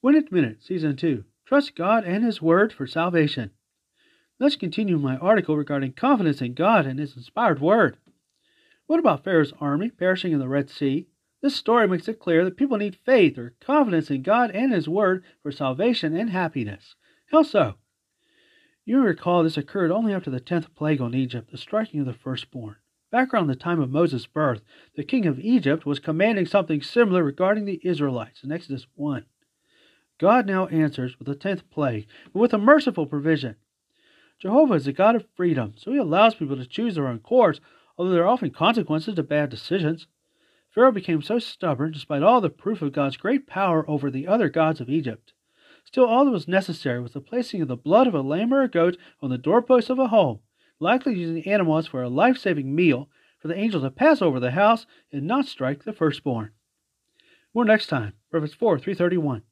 Win It Minute, Season 2. Trust God and His Word for salvation. Let's continue my article regarding confidence in God and His inspired Word. What about Pharaoh's army perishing in the Red Sea? This story makes it clear that people need faith or confidence in God and His Word for salvation and happiness. How so? You recall this occurred only after the tenth plague on Egypt, the striking of the firstborn. Back around the time of Moses' birth, the king of Egypt was commanding something similar regarding the Israelites in Exodus 1. God now answers with the tenth plague, but with a merciful provision. Jehovah is a God of freedom, so he allows people to choose their own course, although there are often consequences to bad decisions. Pharaoh became so stubborn, despite all the proof of God's great power over the other gods of Egypt. Still, all that was necessary was the placing of the blood of a lamb or a goat on the doorpost of a home, likely using the animals for a life saving meal, for the angel to pass over the house and not strike the firstborn. More next time. Proverbs 4 331.